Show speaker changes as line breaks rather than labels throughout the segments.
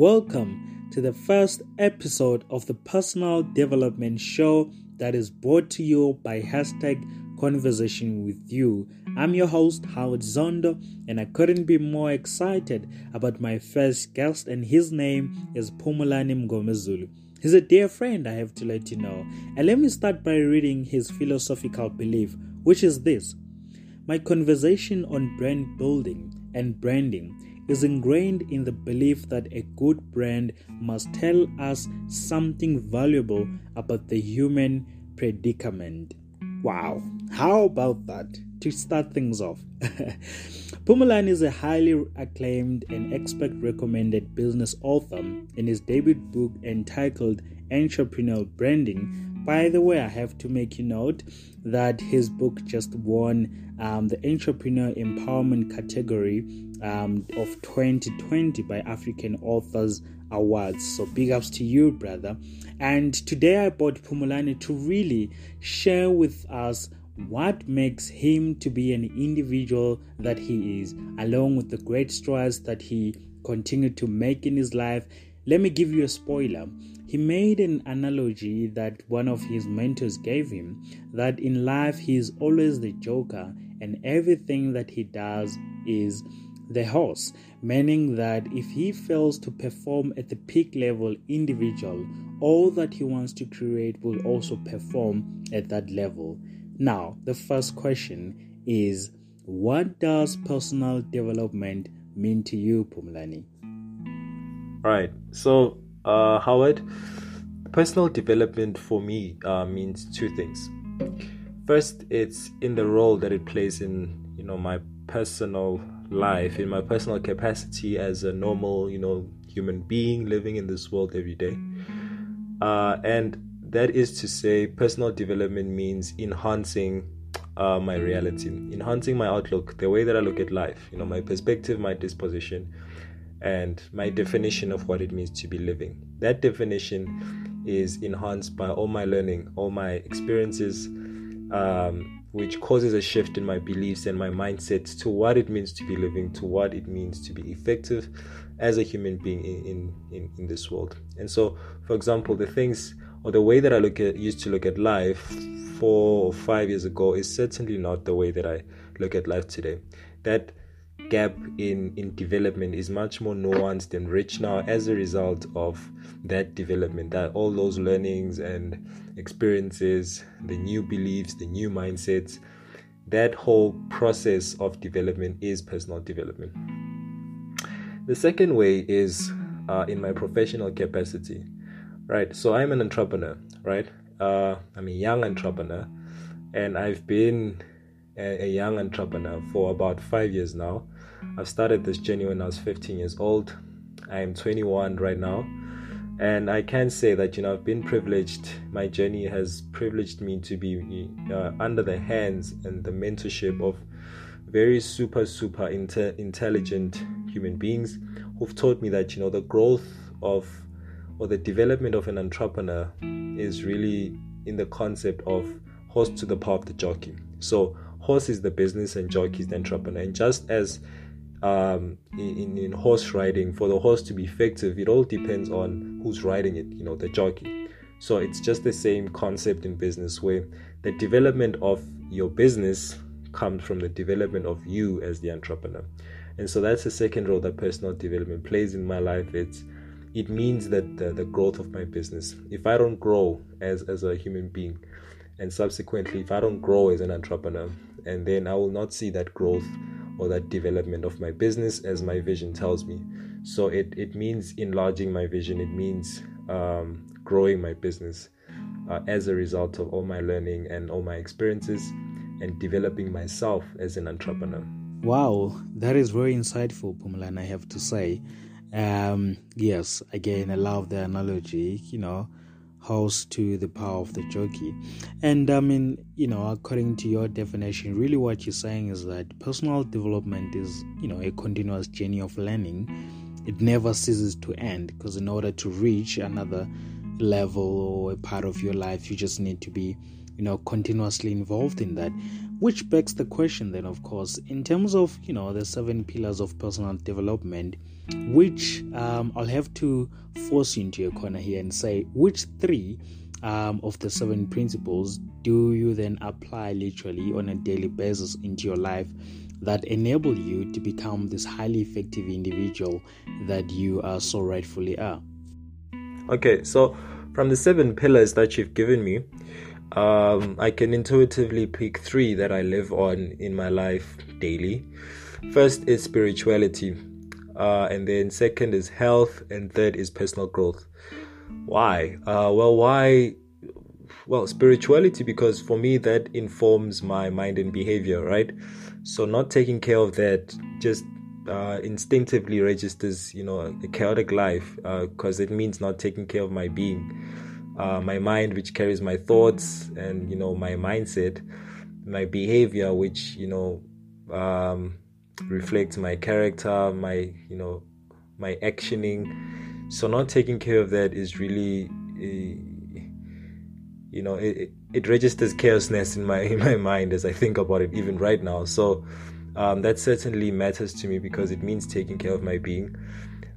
Welcome to the first episode of the Personal Development Show that is brought to you by hashtag Conversation with You. I'm your host, Howard Zondo, and I couldn't be more excited about my first guest, and his name is Phumulani Mngomezulu. He's a dear friend, I have to let you know. And let me start by reading his philosophical belief, which is this My conversation on brand building and branding is ingrained in the belief that a good brand must tell us something valuable about the human predicament. Wow, how about that? To start things off, Phumulani is a highly acclaimed and expert recommended business author in his debut book entitled Entrepreneurial Branding. By the way, I have to make you note that his book just won um, the Entrepreneur Empowerment category um, of 2020 by African Authors Awards. So big ups to you, brother. And today I brought Phumulani to really share with us what makes him to be an individual that he is, along with the great strides that he continued to make in his life. Let me give you a spoiler. He made an analogy that one of his mentors gave him that in life he is always the joker and everything that he does is the horse, meaning that if he fails to perform at the peak level individual, all that he wants to create will also perform at that level. Now, the first question is what does personal development mean to you, Phumulani?
Right. So, uh, Howard, personal development for me uh, means two things. First, it's in the role that it plays in you know my personal life, in my personal capacity as a normal you know human being living in this world every day. Uh, and that is to say, personal development means enhancing uh, my reality, enhancing my outlook, the way that I look at life, you know, my perspective, my disposition, and my definition of what it means to be living. That definition is enhanced by all my learning, all my experiences, um, which causes a shift in my beliefs and my mindset to what it means to be living, to what it means to be effective as a human being in, in, in this world. And so, for example, the things or the way that I look at used to look at life four or five years ago is certainly not the way that I look at life today. That gap in in development is much more nuanced and rich now as a result of that development that all those learnings and experiences the new beliefs the new mindsets that whole process of development is personal development. The second way is uh, in my professional capacity right? So i'm an entrepreneur right? Uh, i'm a young entrepreneur and i've been a, a young entrepreneur for about five years now I've started this journey when I was 15 years old. I am 21 right now. And I can say that, you know, I've been privileged. My journey has privileged me to be uh, under the hands and the mentorship of very super, super inter- intelligent human beings who've taught me that, you know, the growth of or the development of an entrepreneur is really in the concept of horse to the power of the jockey. So, horse is the business and jockey is the entrepreneur. And just as um, in, in horse riding, for the horse to be effective, it all depends on who's riding it, you know, the jockey. So it's just the same concept in business where the development of your business comes from the development of you as the entrepreneur. And so that's the second role that personal development plays in my life. It's it means that the, the growth of my business. If I don't grow as, as a human being, and subsequently if I don't grow as an entrepreneur, and then I will not see that growth or that development of my business as my vision tells me. So it, it means enlarging my vision, it means um, growing my business uh, as a result of all my learning and all my experiences and developing myself as an entrepreneur.
Wow, that is very insightful, Phumulani, I have to say. Um, yes, again, I love the analogy, you know, horse to the power of the jockey. And I mean, you know, according to your definition, really what you're saying is that personal development is, you know, a continuous journey of learning. It never ceases to end because in order to reach another level or a part of your life, you just need to be, you know, continuously involved in that. Which begs the question then, of course, in terms of, you know, the seven pillars of personal development, which um, I'll have to force you into your corner here and say which three um, of the seven principles do you then apply literally on a daily basis into your life that enable you to become this highly effective individual that you are so rightfully are?
Okay, so from the seven pillars that you've given me, um, I can intuitively pick three that I live on in my life daily. First is spirituality, uh, and then second is health, and third is personal growth. Why? Uh, well, why? Well, spirituality, because for me, that informs my mind and behavior, right? So, not taking care of that just uh, instinctively registers, you know, a chaotic life because uh, it means not taking care of my being, uh, my mind, which carries my thoughts and, you know, my mindset, my behavior, which, you know, um, reflects my character, my, you know, my actioning. So not taking care of that is really uh, you know it, it registers chaosness in my in my mind as i think about it even right now. So um, that certainly matters to me because it means taking care of my being.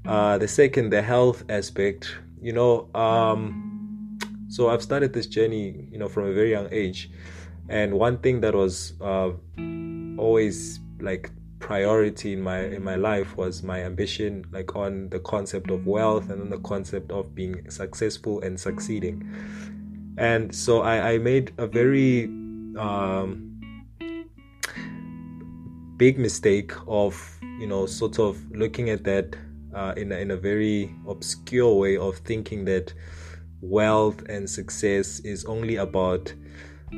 Uh, the second the health aspect you know um, so i've started this journey you know from a very young age. And one thing that was uh, always like priority in my in my life was my ambition like on the concept of wealth and on the concept of being successful and succeeding. And so i, I made a very um, big mistake of you know sort of looking at that uh, in, a, in a very obscure way of thinking that wealth and success is only about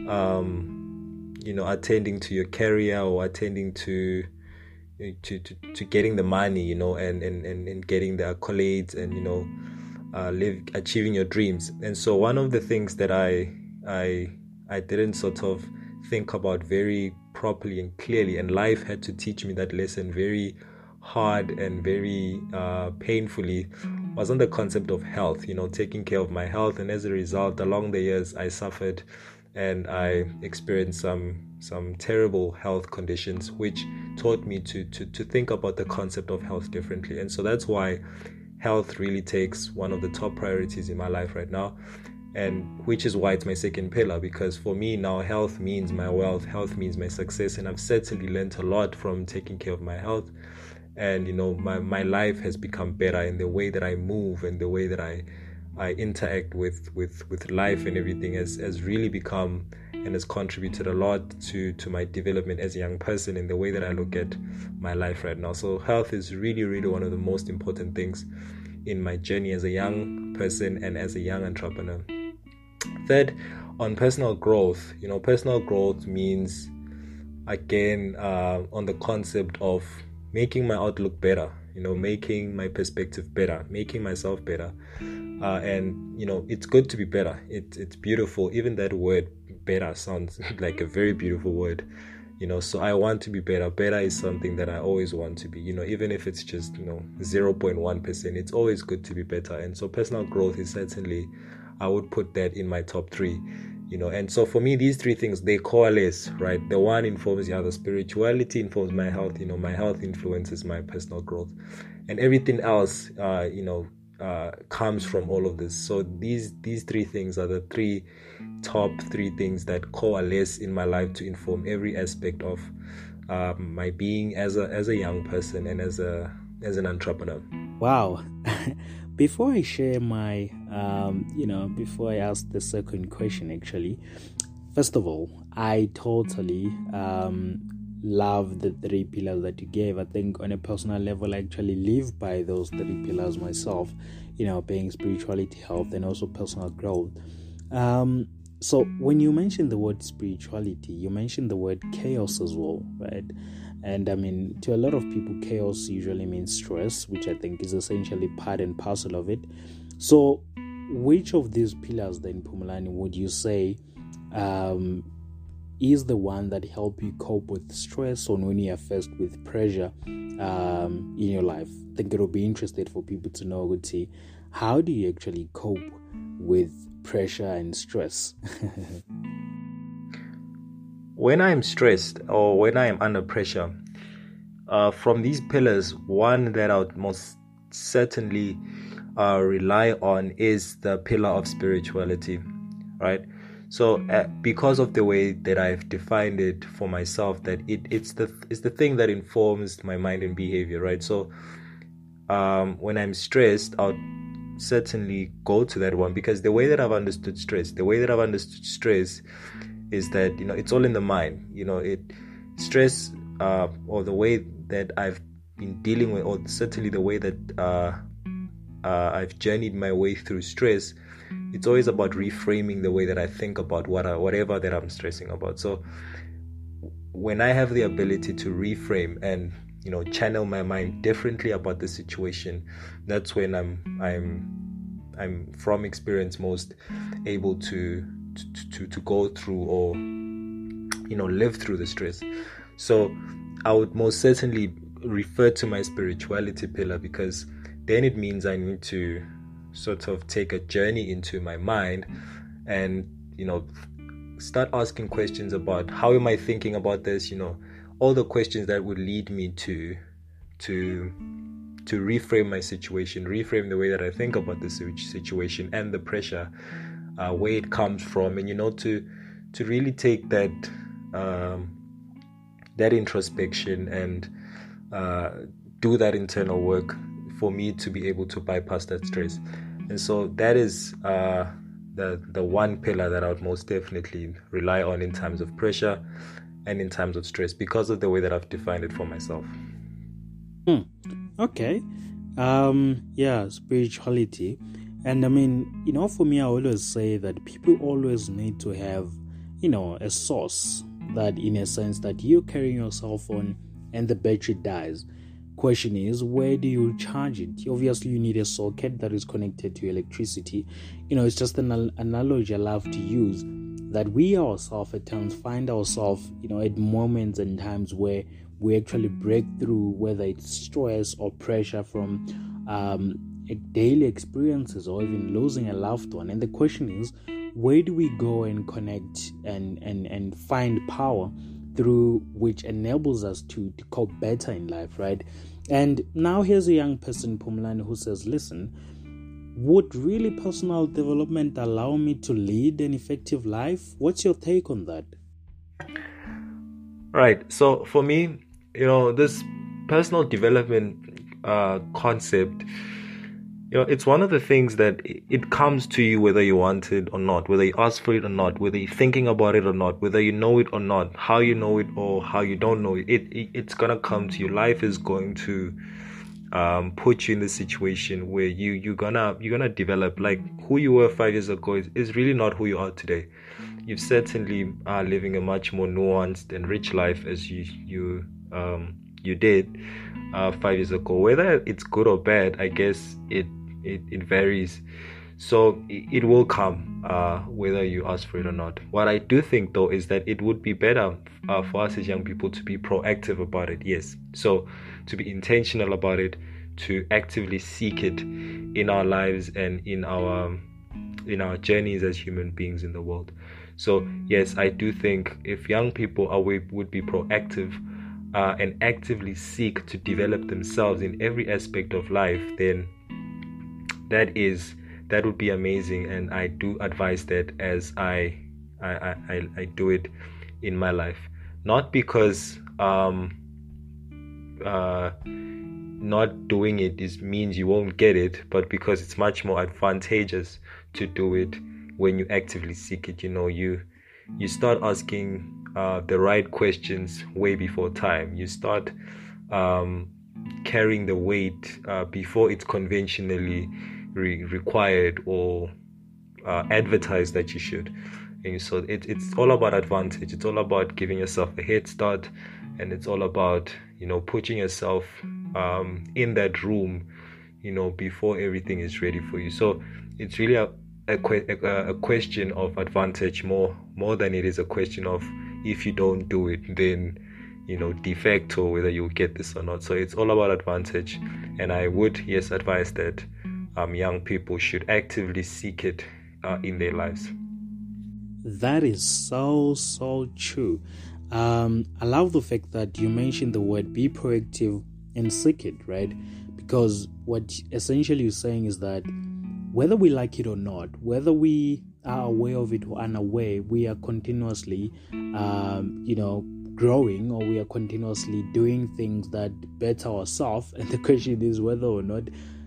um, you know attending to your career or attending to to, to, to getting the money, you know, and, and, and, and getting the accolades and, you know, uh, live achieving your dreams. And so one of the things that I I I didn't sort of think about very properly and clearly, and life had to teach me that lesson very hard and very uh, painfully was on the concept of health, you know, taking care of my health. And as a result, along the years, I suffered and I experienced some some terrible health conditions, which taught me to, to to think about the concept of health differently. And so that's why health really takes one of the top priorities in my life right now. And which is why it's my second pillar because for me now health means my wealth, health means my success, and I've certainly learned a lot from taking care of my health. And you know, my, my life has become better in the way that I move and the way that I I interact with with with life and everything has has really become and has contributed a lot to to my development as a young person in the way that I look at my life right now. So health is really really one of the most important things in my journey as a young person and as a young entrepreneur. Third, on personal growth, you know, personal growth means again uh, on the concept of making my outlook better you know making my perspective better making myself better. Uh, and you know it's good to be better. It, it's beautiful. Even that word better sounds like a very beautiful word you know. So i want to be better. Better is something that i always want to be you know even if it's just you know 0.1% it's always good to be better. And so personal growth is certainly i would put that in my top three you know and so for me these three things they coalesce right? The one informs the other. Spirituality informs my health you know my health influences my personal growth. And everything else uh, you know uh, comes from all of this. So these these three things are the three top three things that coalesce in my life to inform every aspect of um, my being as a as a young person and as a as an entrepreneur.
Wow before I share my, um, you know, before I ask the second question, actually, first of all, I totally um, love the three pillars that you gave. I think on a personal level, I actually live by those three pillars myself, you know, being spirituality, health, and also personal growth. Um, so when you mention the word spirituality, you mentioned the word chaos as well, right? And I mean, to a lot of people, chaos usually means stress, which I think is essentially part and parcel of it. So, which of these pillars then, Phumulani, would you say um, is the one that help you cope with stress or when you are faced with pressure um, in your life? I think it will be interesting for people to know, Guti, how do you actually cope with pressure and stress?
when I'm stressed or when I am under pressure, uh, from these pillars, one that I would most certainly uh, rely on is the pillar of spirituality, right? So uh, because of the way that I've defined it for myself, that it, it's the it's the thing that informs my mind and behavior, right? So um, when I'm stressed, I'll certainly go to that one because the way that I've understood stress, the way that I've understood stress is that you know it's all in the mind. You know, it stress uh, or the way that I've been dealing with, or certainly the way that uh, uh, I've journeyed my way through stress. It's always about reframing the way that I think about what I, whatever that I'm stressing about. So when I have the ability to reframe and you know channel my mind differently about the situation that's when i'm i'm i'm from experience most able to to to, go through or you know live through the stress. So i would most certainly refer to my spirituality pillar because then it means i need to sort of take a journey into my mind and you know start asking questions about how am i thinking about this you know all the questions that would lead me to to to reframe my situation, reframe the way that I think about this situation and the pressure, uh, where it comes from, and you know to to really take that um, that introspection and uh, do that internal work for me to be able to bypass that stress. And so that is uh, the the one pillar that I would most definitely rely on in times of pressure and in times of stress because of the way that I've defined it for myself.
Hmm. Okay. Um, yeah, spirituality. And I mean, you know, for me, I always say that people always need to have, you know, a source that, in a sense, that you're carrying yourself on and the battery dies. Question is, where do you charge it? Obviously, you need a socket that is connected to electricity. You know, it's just an analogy I love to use that we ourselves at times find ourselves, you know, at moments and times where we actually break through, whether it's stress or pressure from um, daily experiences or even losing a loved one. And the question is, where do we go and connect and and and find power through which enables us to to cope better in life, right? And now here's a young person, Pumlani, who says, listen would really personal development allow me to lead an effective life? What's your take on that?
Right. So for me, you know, this personal development uh, concept, you know, it's one of the things that it comes to you whether you want it or not, whether you ask for it or not, whether you're thinking about it or not, whether you know it or not, how you know it or how you don't know it. It, it it's gonna come to you. Life is going to um, put you in the situation where you you're gonna you're gonna develop like who you were five years ago is, is really not who you are today. You certainly are living a much more nuanced and rich life as you you um, you did uh, five years ago. Whether it's good or bad, I guess it it, it varies. So it, it will come uh, whether you ask for it or not. What I do think though is that it would be better uh, for us as young people to be proactive about it. Yes. So to be intentional about it, to actively seek it in our lives and in our in our journeys as human beings in the world. So yes, I do think if young people are would be proactive uh, and actively seek to develop themselves in every aspect of life, then that is that would be amazing. And I do advise that as I I, I, I do it in my life, not because um, uh, not doing it is means you won't get it, but because it's much more advantageous to do it when you actively seek it. You know, you you start asking uh, the right questions way before time. You start um, carrying the weight uh, before it's conventionally re- required or uh, advertised that you should. And so it, it's all about advantage. It's all about giving yourself a head start, and it's all about you know putting yourself um, in that room you know before everything is ready for you so it's really a, a, a, a question of advantage more more than it is a question of if you don't do it then you know de facto whether you get this or not. So it's all about advantage. And i would yes advise that um, young people should actively seek it uh, in their lives.
That is so so true. Um, I love the fact that you mentioned the word be proactive and seek it, right? because what essentially you're saying is that whether we like it or not, whether we are aware of it or unaware, we are continuously, um, you know, growing or we are continuously doing things that better ourselves. And the question is whether or not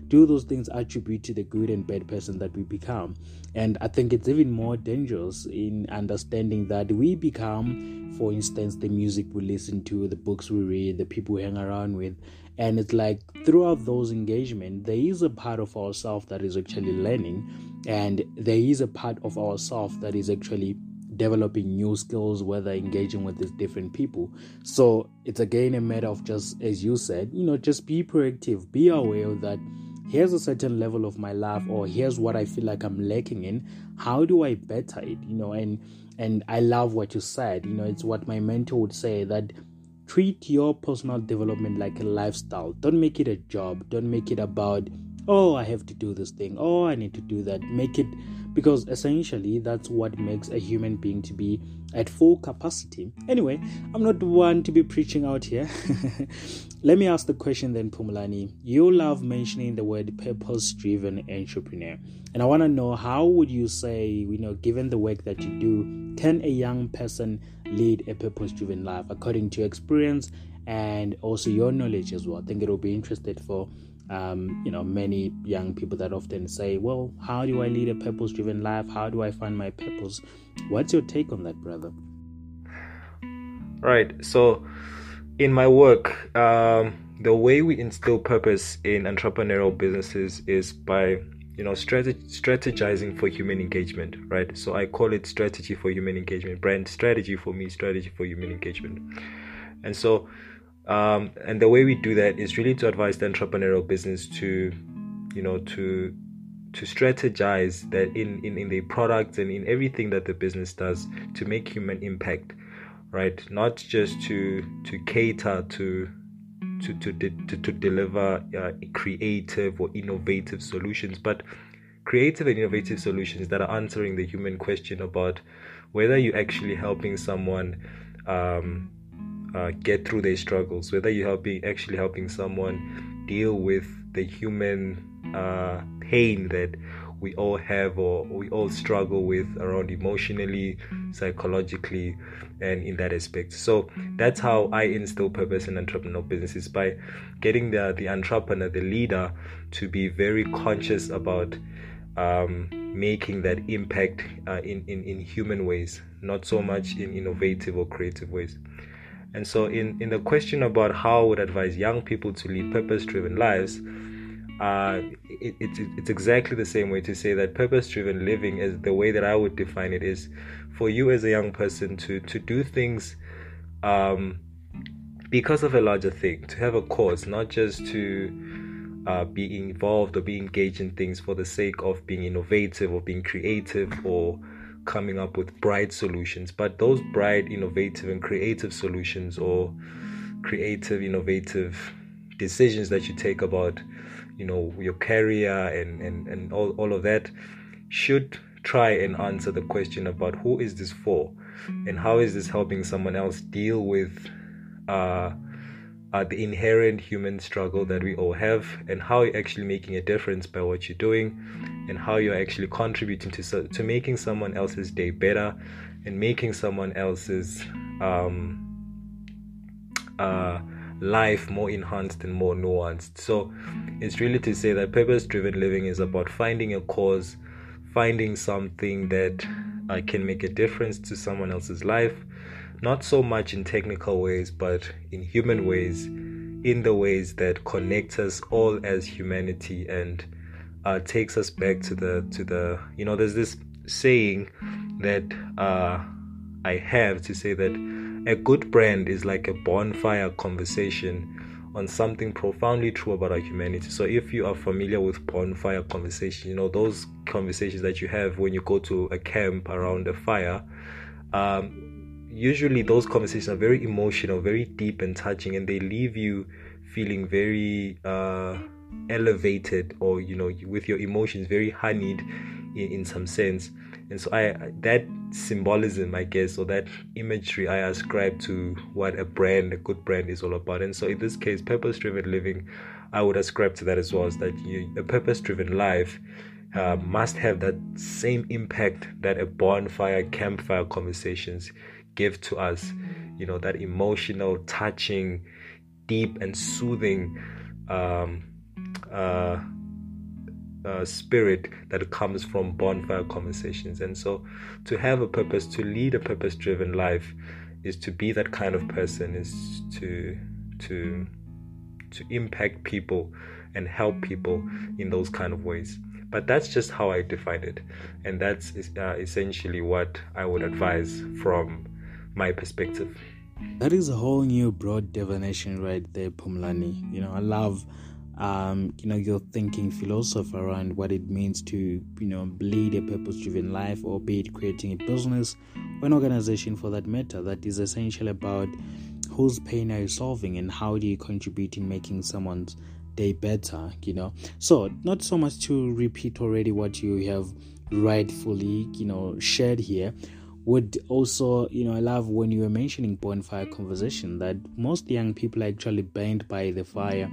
do those things attribute to the good and bad person that we become? And I think it's even more dangerous in understanding that we become, for instance, the music we listen to, the books we read, the people we hang around with. And it's like throughout those engagements, there is a part of ourselves that is actually learning, and there is a part of ourselves that is actually developing new skills, whether engaging with these different people. So it's again a matter of just, as you said, you know, just be proactive, be aware that here's a certain level of my life or mm. here's what i feel like i'm lacking in. How do i better it you know? And and i love what you said. You know it's what my mentor would say that treat your personal development like a lifestyle. Don't make it a job. Don't make it about oh i have to do this thing. Oh i need to do that. Make it because essentially that's what makes a human being to be at full capacity. Anyway, I'm not one to be preaching out here. Let me ask the question then, Phumulani. You love mentioning the word purpose driven entrepreneur. And I want to know how would you say, you know, given the work that you do, can a young person lead a purpose driven life according to your experience and also your knowledge as well? I think it will be interested for um, you know, many young people that often say, Well, how do I lead a purpose driven life? How do I find my purpose? What's your take on that, brother?
Right. So, in my work, um, the way we instill purpose in entrepreneurial businesses is by you know strategizing for human engagement right so i call it strategy for human engagement brand strategy for me strategy for human engagement and so um, and the way we do that is really to advise the entrepreneurial business to, you know, to to strategize that in, in, in the products and in everything that the business does to make human impact, right? Not just to to cater to to to to, to deliver uh, creative or innovative solutions, but creative and innovative solutions that are answering the human question about whether you're actually helping someone um, uh, get through their struggles, whether you're helping actually helping someone deal with the human uh, pain that we all have or we all struggle with around emotionally, psychologically, and in that aspect. So that's how I instill purpose in entrepreneurial businesses by getting the the entrepreneur, the leader, to be very conscious about um, making that impact uh, in, in in human ways, not so much in innovative or creative ways. And so, in, in the question about how I would advise young people to lead purpose driven lives, uh, it, it, it's exactly the same way to say that purpose driven living is the way that I would define it is for you as a young person to, to do things um, because of a larger thing, to have a cause, not just to uh, be involved or be engaged in things for the sake of being innovative or being creative or coming up with bright solutions, but those bright, innovative, and creative solutions or creative, innovative decisions that you take about, you know, your career and, and, and all, all of that should try and answer the question about who is this for? And how is this helping someone else deal with uh, uh, the inherent human struggle that we all have and how you're actually making a difference by what you're doing and how you're actually contributing to to making someone else's day better and making someone else's um, uh, life more enhanced and more nuanced. So it's really to say that purpose driven living is about finding a cause, finding something that uh, can make a difference to someone else's life, not so much in technical ways, but in human ways, in the ways that connect us all as humanity and uh, takes us back to the to the you know there's this saying that uh, I have to say that a good brand is like a bonfire conversation on something profoundly true about our humanity. So if you are familiar with bonfire conversation, you know those conversations that you have when you go to a camp around a fire. Um, usually those conversations are very emotional, very deep and touching, and they leave you feeling very uh, elevated or you know with your emotions very honeyed in, in some sense. And so I that symbolism I guess or that imagery I ascribe to what a brand a good brand is all about. And so in this case purpose driven living I would ascribe to that as well as that you, a purpose driven life uh, must have that same impact that a bonfire campfire conversations give to us you know that emotional touching deep and soothing um, uh, uh, spirit that comes from bonfire conversations. And so, to have a purpose, to lead a purpose-driven life, is to be that kind of person. Is to to to impact people and help people in those kind of ways. But that's just how I define it, and that's uh, essentially what I would advise from my perspective.
That is a whole new broad definition right there, Pumlani. You know, I love um, you know, your thinking philosophy around what it means to, you know, lead a purpose-driven life, or be it creating a business or an organization for that matter, that is essential about whose pain are you solving and how do you contribute in making someone's day better, you know. So not so much to repeat already what you have rightfully, you know, shared here. Would also, you know, I love when you were mentioning bonfire conversation that most young people are actually burned by the fire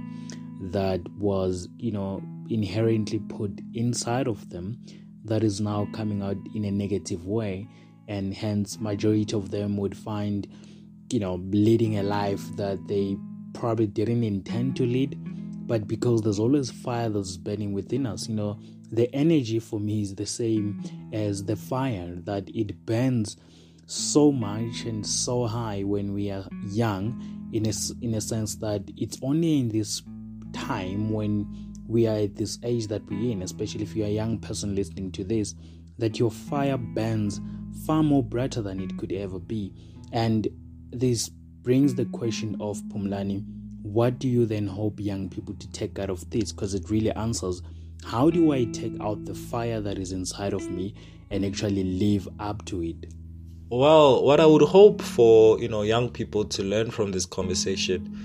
that was, you know, inherently put inside of them that is now coming out in a negative way. And hence majority of them would find you know leading a life that they probably didn't intend to lead. But because there's always fire that's burning within us you know the energy for me is the same as the fire that it burns so much and so high when we are young in a, in a sense that it's only in this time when we are at this age that we're in, especially if you're a young person listening to this, that your fire burns far more brighter than it could ever be. And this brings the question of Pumlani, what do you then hope young people to take out of this? Because it really answers how do I take out the fire that is inside of me and actually live up to it?
Well, what I would hope for, you know, young people to learn from this conversation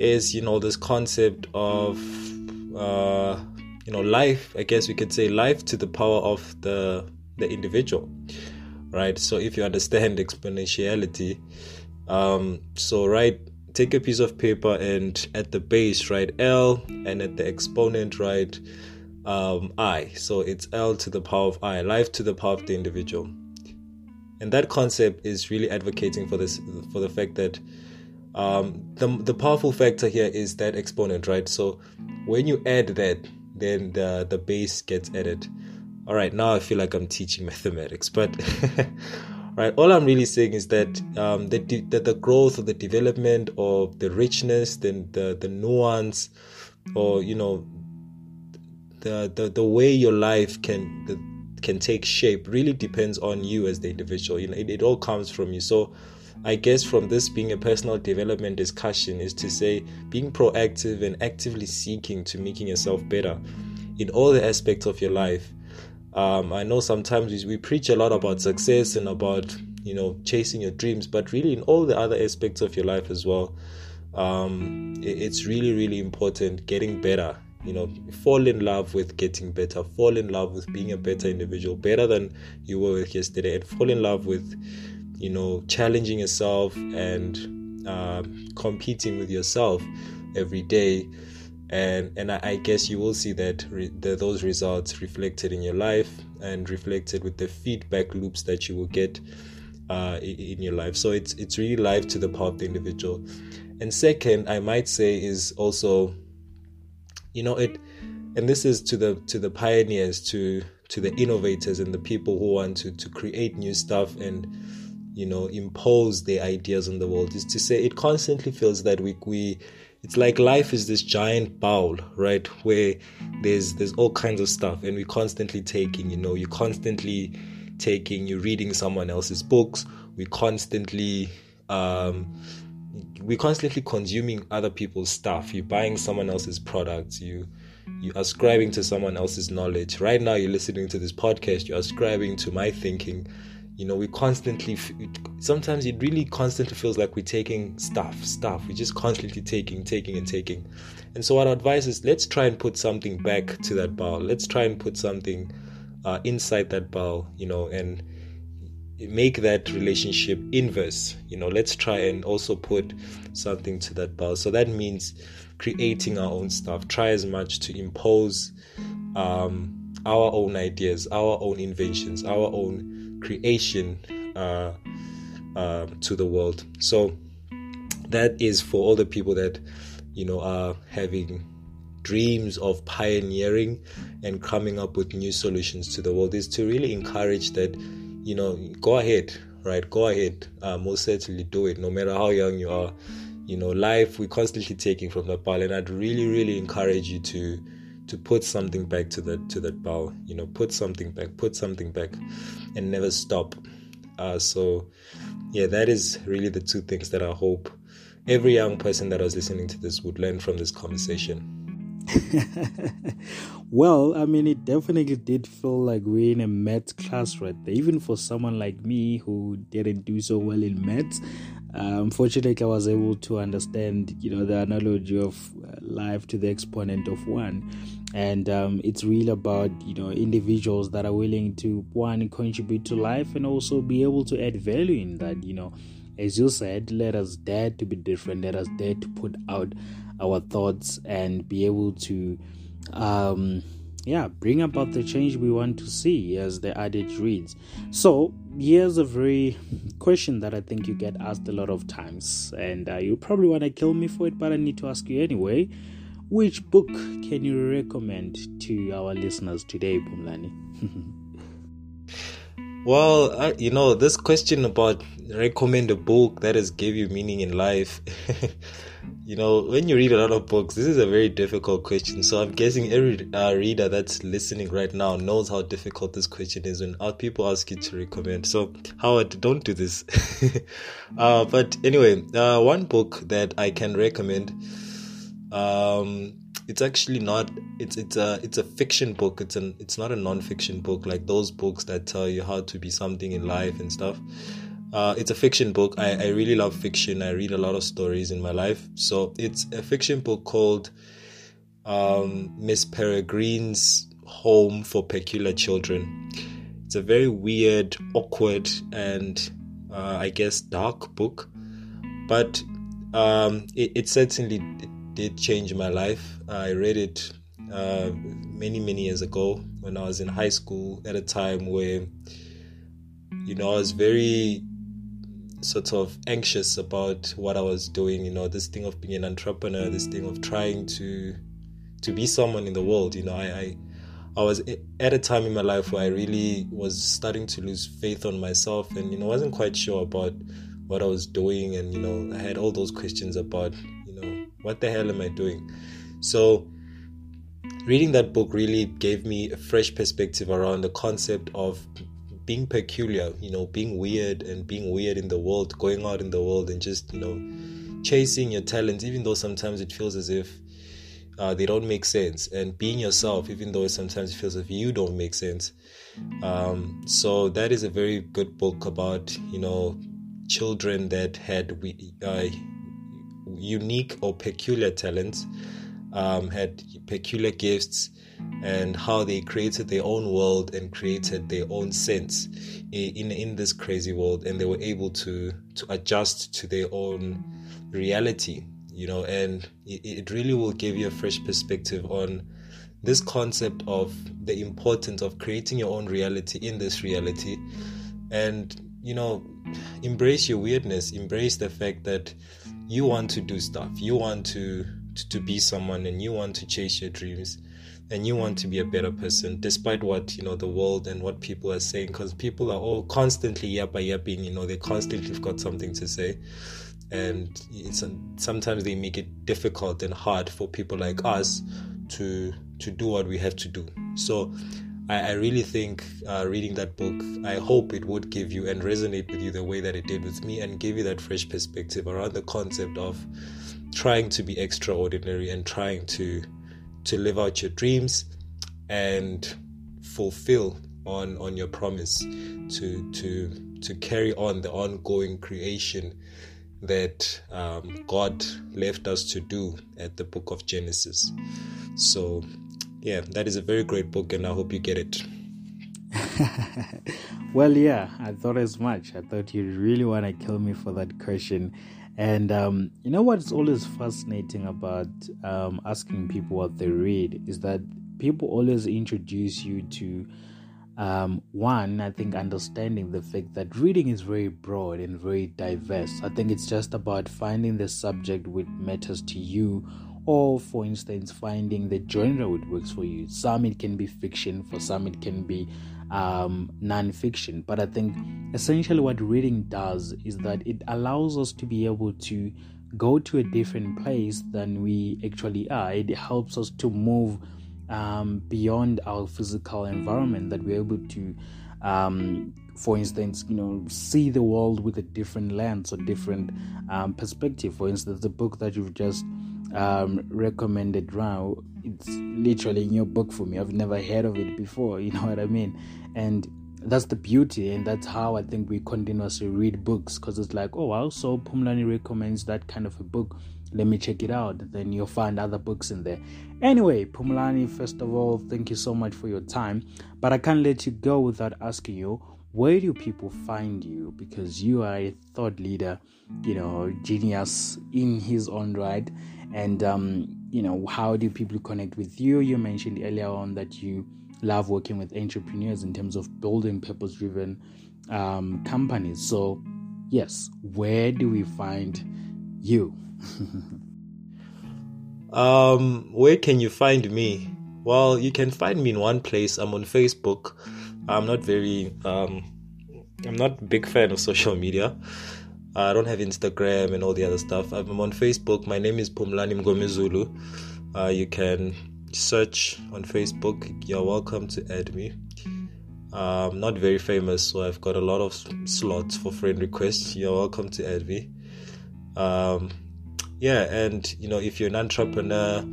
is you know this concept of uh, you know life i guess we could say life to the power of the the individual right so if you understand exponentiality um, so right take a piece of paper and at the base write l and at the exponent write um, i so it's l to the power of i life to the power of the individual and that concept is really advocating for this for the fact that um, the, the powerful factor here is that exponent, right? So when you add that, then the, the base gets added. All right, now I feel like I'm teaching mathematics, but right, all I'm really saying is that um, the, that the growth or the development or the richness, then the, the nuance, or you know, the, the, the way your life can the, can take shape really depends on you as the individual. You know, it, it all comes from you. So I guess from this being a personal development discussion is to say being proactive and actively seeking to making yourself better in all the aspects of your life. Um, I know sometimes we, preach a lot about success and about you know chasing your dreams, but really in all the other aspects of your life as well. Um, it, it's really really important getting better. You know, fall in love with getting better. Fall in love with being a better individual, better than you were yesterday, and fall in love with you know, challenging yourself and uh, competing with yourself every day. And, and I, I guess you will see that re- the, those results reflected in your life and reflected with the feedback loops that you will get uh, in, in your life. So it's it's really life to the power of the individual. And second, I might say is also, you know, it, and this is to the to the pioneers, to to the innovators and the people who want to to create new stuff and you know impose their ideas on the world is to say it constantly feels that we we it's like life is this giant bowl right? Where there's there's all kinds of stuff and we're constantly taking you know you're constantly taking you're reading someone else's books. We constantly um we're constantly consuming other people's stuff. You're buying someone else's products you you're ascribing to someone else's knowledge. Right now you're listening to this podcast. You're ascribing to my thinking. You know we constantly sometimes it really constantly feels like we're taking stuff stuff. We're just constantly taking taking and taking. And so our advice is let's try and put something back to that bowl. Let's try and put something uh, inside that bowl you know and make that relationship inverse. You know let's try and also put something to that bowl so that means creating our own stuff. Try as much to impose um, our own ideas our own inventions our own creation uh, uh, to the world. So that is for all the people that you know are having dreams of pioneering and coming up with new solutions to the world is to really encourage that you know go ahead right? Go ahead. Uh, most certainly do it no matter how young you are. You know life we're constantly taking from the pile and i'd really really encourage you to to put something back to that to that bowl you know put something back put something back and never stop. Uh, so yeah that is really the two things that i hope every young person that was listening to this would learn from this conversation
well, I mean, it definitely did feel like we're in a maths class right there. Even for someone like me who didn't do so well in maths, uh, unfortunately, I was able to understand, you know, the analogy of uh, life to the exponent of one, and um, it's really about, you know, individuals that are willing to one contribute to life and also be able to add value in that. You know, as you said, let us dare to be different. Let us dare to put out our thoughts and be able to, um, yeah, bring about the change we want to see, as the adage reads. So, here's a very question that I think you get asked a lot of times, and uh, you probably want to kill me for it, but I need to ask you anyway. Which book can you recommend to our listeners today, Pumlani?
well, I, you know, this question about recommend a book that has gave you meaning in life. you know, when you read a lot of books, this is a very difficult question. So I'm guessing every uh, reader that's listening right now knows how difficult this question is when people ask you to recommend. So Howard, don't do this. uh, but anyway, uh, one book that I can recommend. Um, it's actually not it's it's a it's a fiction book it's an it's not a non-fiction book like those books that tell you how to be something in life and stuff uh, it's a fiction book. I, I really love fiction. I read a lot of stories in my life. So it's a fiction book called um, Miss Peregrine's Home for Peculiar Children. It's a very weird, awkward, and uh, I guess dark book, but um, it, it, certainly did change my life. I read it uh, many, many years ago when I was in high school at a time where, you know, I was very sort of anxious about what I was doing, you know, this thing of being an entrepreneur, this thing of trying to to be someone in the world, you know, I, I I was at a time in my life where I really was starting to lose faith on myself and you know wasn't quite sure about what I was doing and you know I had all those questions about what the hell am I doing so reading that book really gave me a fresh perspective around the concept of being peculiar, you know, being weird and being weird in the world, going out in the world and just, you know, chasing your talents, even though sometimes it feels as if uh, they don't make sense, and being yourself, even though sometimes it feels as if you don't make sense. Um, so that is a very good book about, you know, children that had we uh, unique or peculiar talents, um, had peculiar gifts and how they created their own world and created their own sense in in this crazy world. And they were able to to adjust to their own reality you know and it, it really will give you a fresh perspective on this concept of the importance of creating your own reality in this reality. And you know embrace your weirdness embrace the fact that you want to do stuff. You want to to, to be someone and you want to chase your dreams and you want to be a better person despite what you know the world and what people are saying because people are all constantly yappa yapping you know they constantly have got something to say. And it's sometimes they make it difficult and hard for people like us to to do what we have to do. So I, I really think uh, reading that book, I hope it would give you and resonate with you the way that it did with me and give you that fresh perspective around the concept of trying to be extraordinary and trying to to live out your dreams and fulfill on on your promise to to to carry on the ongoing creation that um, God left us to do at the book of Genesis. So, yeah, that is a very great book, and I hope you get it.
well, yeah, I thought as much. I thought you really want to kill me for that question. And um, you know what's always fascinating about um, asking people what they read is that people always introduce you to um, one, I think understanding the fact that reading is very broad and very diverse. I think it's just about finding the subject which matters to you, or for instance, finding the genre which works for you. Some it can be fiction, for some it can be um, non-fiction. But I think essentially what reading does is that it allows us to be able to go to a different place than we actually are. It helps us to move um, beyond our physical environment that we're able to um, for instance you know see the world with a different lens or different um, perspective for instance the book that you've just um, recommended now it's literally in your book for me. I've never heard of it before you know what i mean? And that's the beauty and that's how i think we continuously read books because it's like oh wow so Phumulani recommends that kind of a book. Let me check it out. Then you'll find other books in there. Anyway Phumulani first of all thank you so much for your time. But i can't let you go without asking you where do people find you? Because you are a thought leader you know genius in his own right and um, you know how do people connect with you you mentioned earlier on that you love working with entrepreneurs in terms of building purpose driven um, companies so yes where do we find you
um, where can you find me? Well, you can find me in one place. I'm on Facebook. I'm not very um, I'm not big fan of social media. I don't have Instagram and all the other stuff. I'm on Facebook. My name is Phumulani Mgomezulu. Uh, you can search on Facebook. You're welcome to add me. I'm not very famous, so I've got a lot of slots for friend requests. You're welcome to add me. Um, yeah and you know if you're an entrepreneur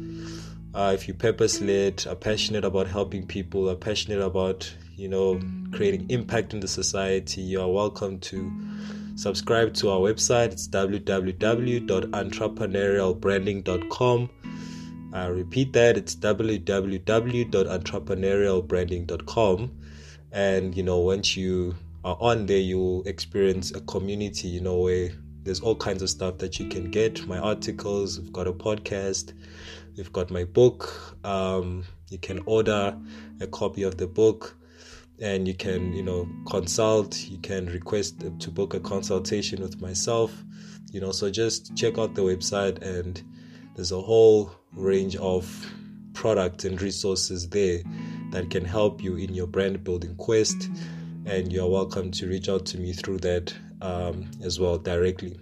uh, if you're purpose led are passionate about helping people are passionate about you know creating impact in the society you are welcome to subscribe to our website. It's www.entrepreneurialbranding.com I repeat that. It's www.entrepreneurialbranding.com and you know once you are on there you'll experience a community you know where there's all kinds of stuff that you can get. My articles we've got a podcast we've got my book. Um, you can order a copy of the book and you can you know consult you can request to book a consultation with myself you know so just check out the website and there's a whole range of products and resources there that can help you in your brand building quest and you're welcome to reach out to me through that um, as well directly.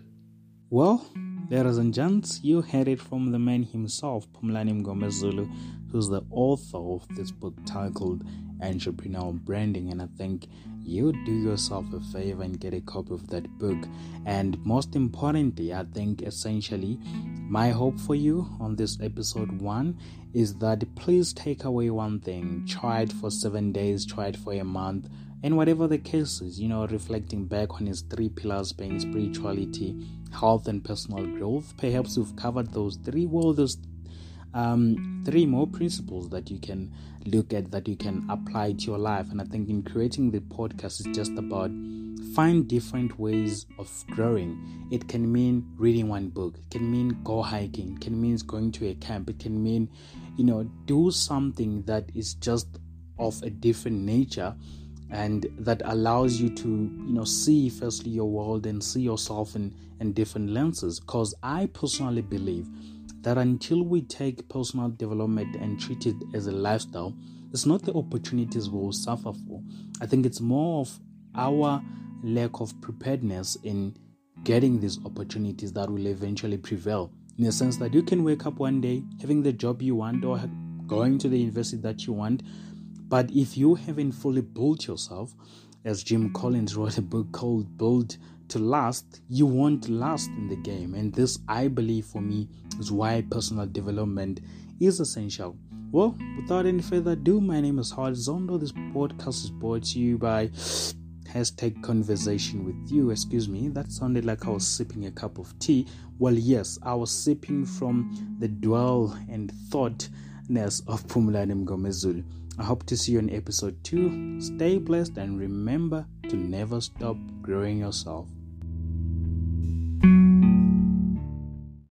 Well, ladies and gents, you heard it from the man himself, Phumulani Mgomezulu, who's the author of this book titled Entrepreneurial Branding. And I think you do yourself a favor and get a copy of that book. And most importantly, I think essentially my hope for you on this episode one is that please take away one thing. Try it for seven days, try it for a month and whatever the case is, you know, reflecting back on his three pillars being spirituality, health, and personal growth, perhaps we've covered those three. Well, there's um, three more principles that you can look at that you can apply to your life. And I think in creating the podcast, it's just about find different ways of growing. It can mean reading one book, it can mean go hiking, it can mean going to a camp, it can mean, you know, do something that is just of a different nature and that allows you to you know see firstly your world and see yourself in in different lenses because i personally believe that until we take personal development and treat it as a lifestyle it's not the opportunities we will suffer for. I think it's more of our lack of preparedness in getting these opportunities that will eventually prevail. In the sense that you can wake up one day having the job you want or going to the university that you want but if you haven't fully built yourself, as Jim Collins wrote a book called Build to Last, you won't last in the game. And this, I believe, for me, is why personal development is essential. Well, without any further ado, my name is Howard Zondo. This podcast is brought to you by hashtag conversation with you. Excuse me, that sounded like I was sipping a cup of tea. Well, yes, I was sipping from the dwell and thoughtness of Phumulani Mgomezulu. I hope to see you in episode 2. Stay blessed and remember to never stop growing yourself.